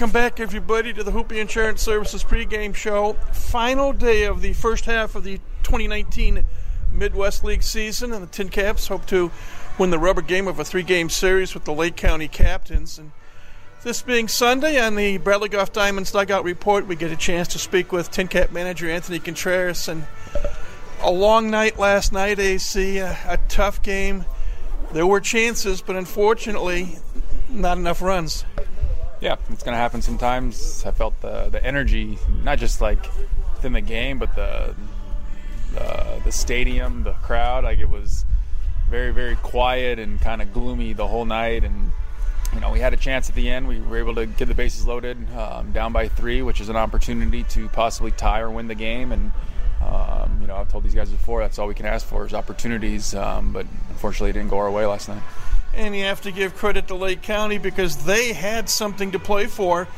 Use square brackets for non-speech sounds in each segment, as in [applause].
Welcome back, everybody, to the Hoopy Insurance Services pregame show. Final day of the first half of the 2019 Midwest League season, and the TinCaps hope to win the rubber game of a three-game series with the Lake County Captains. And this being Sunday on the Bradley Golf Diamonds Dugout Report, we get a chance to speak with TinCap manager Anthony Contreras. And a long night last night, AC, a, a tough game. There were chances, but unfortunately, not enough runs yeah, it's going to happen sometimes. I felt the the energy, not just like within the game, but the the, the stadium, the crowd. Like it was very very quiet and kind of gloomy the whole night. And you know, we had a chance at the end. We were able to get the bases loaded, um, down by three, which is an opportunity to possibly tie or win the game. And um, you know, I've told these guys before that's all we can ask for is opportunities. Um, but unfortunately, it didn't go our way last night and you have to give credit to Lake County because they had something to play for,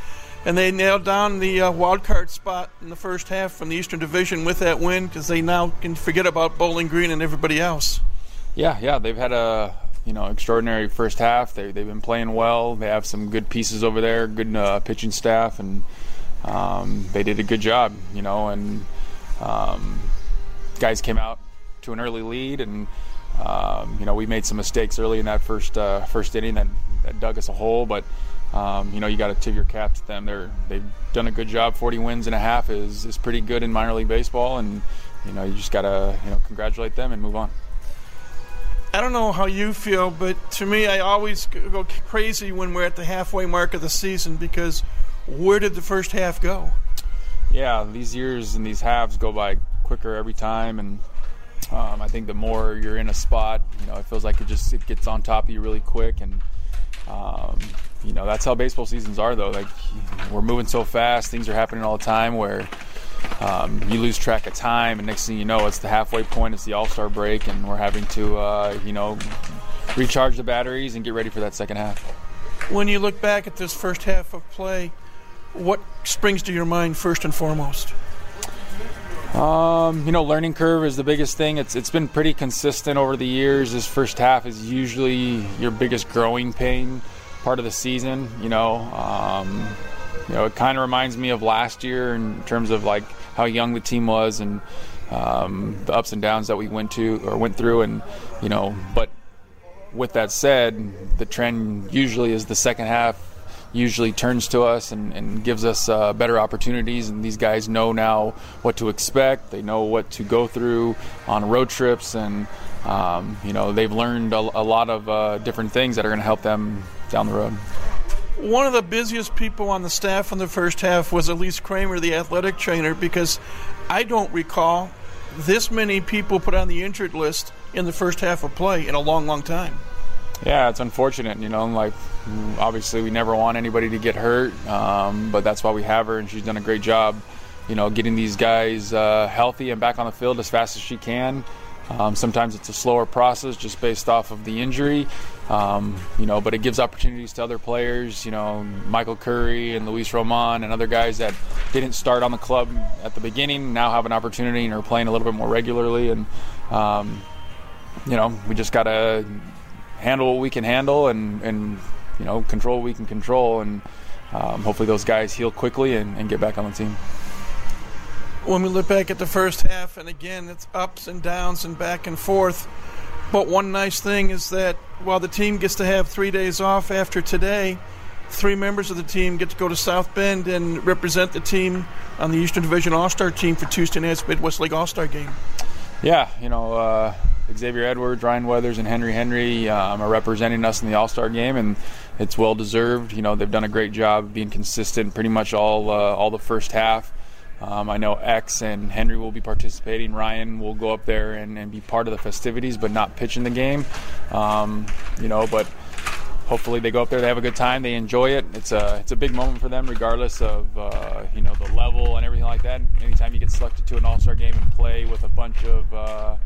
and they nailed down the uh, wild card spot in the first half from the Eastern Division with that win because they now can forget about Bowling Green and everybody else. Yeah, yeah, they've had a you know extraordinary first half. They they've been playing well. They have some good pieces over there, good uh, pitching staff, and um, they did a good job. You know, and um, guys came out to an early lead and um, you know, we made some mistakes early in that first uh, first inning that, that, dug us a hole, but um, you know, you got to tip your cap to them. They're they've done a good job. 40 wins and a half is is pretty good in minor league baseball, and you know, you just got to you know congratulate them and move on. I don't know how you feel, but to me, I always go crazy when we're at the halfway mark of the season because where did the first half go? Yeah, these years and these halves go by quicker every time, and um, I think the more you're in a spot, you know, it feels like it just it gets on top of you really quick, and um, you know that's how baseball seasons are. Though, like we're moving so fast, things are happening all the time where um, you lose track of time, and next thing you know, it's the halfway point, it's the All Star break, and we're having to, uh, you know, recharge the batteries and get ready for that second half. When you look back at this first half of play, what springs to your mind first and foremost? Um, you know, learning curve is the biggest thing. It's it's been pretty consistent over the years. This first half is usually your biggest growing pain part of the season. You know, um, you know, it kind of reminds me of last year in terms of like how young the team was and um, the ups and downs that we went to or went through, and you know, but with that said, the trend usually is the second half usually turns to us and, and gives us uh, better opportunities. And these guys know now what to expect. They know what to go through on road trips, and um, you know they've learned a, a lot of uh, different things that are going to help them down the road. One of the busiest people on the staff in the first half was Elise Kramer, the athletic trainer, because I don't recall this many people put on the injured list in the first half of play in a long, long time. Yeah, it's unfortunate. You know, like obviously we never want anybody to get hurt, um, but that's why we have her, and she's done a great job. You know, getting these guys uh, healthy and back on the field as fast as she can. Um, sometimes it's a slower process just based off of the injury, um, you know, but it gives opportunities to other players, you know, Michael Curry and Luis Roman and other guys that didn't start on the club at the beginning now have an opportunity and are playing a little bit more regularly. And, um, you know, we just got to handle what we can handle and, and you know control what we can control, and um, hopefully those guys heal quickly and, and get back on the team. When we look back at the first half, and again it's ups and downs and back and forth. But one nice thing is that while the team gets to have three days off after today, three members of the team get to go to South Bend and represent the team on the Eastern Division All Star team for Tuesday night's Midwest League All Star game. Yeah, you know, uh, Xavier Edwards, Ryan Weathers, and Henry Henry um, are representing us in the All Star game, and it's well deserved. You know, they've done a great job being consistent pretty much all uh, all the first half. Um, I know X and Henry will be participating. Ryan will go up there and, and be part of the festivities, but not pitch in the game. Um, you know, but hopefully they go up there, they have a good time, they enjoy it. It's a it's a big moment for them, regardless of uh, you know the level and everything like that. Anytime you get selected to an All Star game and play with a bunch of uh,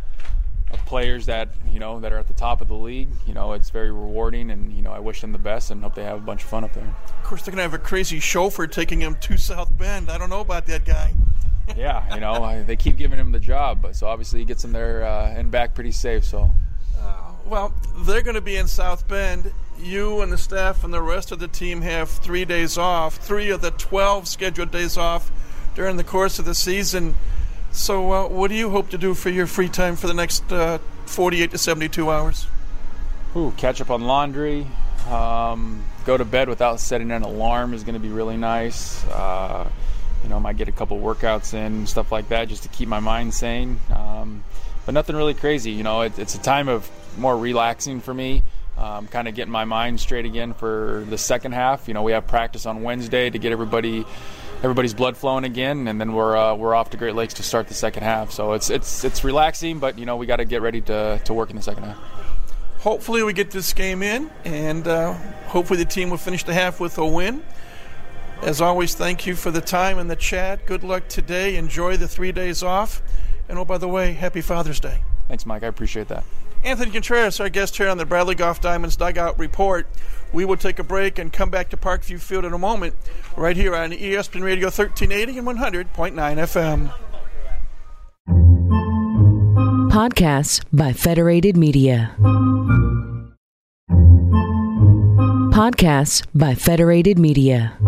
of players that you know that are at the top of the league. You know, it's very rewarding, and you know, I wish them the best and hope they have a bunch of fun up there. Of course, they're gonna have a crazy chauffeur taking him to South Bend. I don't know about that guy. [laughs] yeah, you know, they keep giving him the job, but so obviously he gets them there uh, and back pretty safe. So, uh, well, they're going to be in South Bend, you and the staff and the rest of the team have three days off, three of the 12 scheduled days off during the course of the season. So, uh, what do you hope to do for your free time for the next uh, 48 to 72 hours? Ooh, catch up on laundry. Um, go to bed without setting an alarm is going to be really nice. Uh, you know, I might get a couple workouts in, stuff like that, just to keep my mind sane. Um, but nothing really crazy. You know, it, it's a time of more relaxing for me. Um, kind of getting my mind straight again for the second half. You know, we have practice on Wednesday to get everybody everybody's blood flowing again, and then we're uh, we're off to Great Lakes to start the second half. So it's it's it's relaxing, but you know we got to get ready to to work in the second half. Hopefully, we get this game in, and uh, hopefully the team will finish the half with a win. As always, thank you for the time and the chat. Good luck today. Enjoy the three days off. And oh, by the way, happy Father's Day. Thanks, Mike. I appreciate that. Anthony Contreras, our guest here on the Bradley Golf Diamonds Dugout Report. We will take a break and come back to Parkview Field in a moment, right here on ESPN Radio 1380 and 100.9 FM. Podcasts by Federated Media. Podcasts by Federated Media.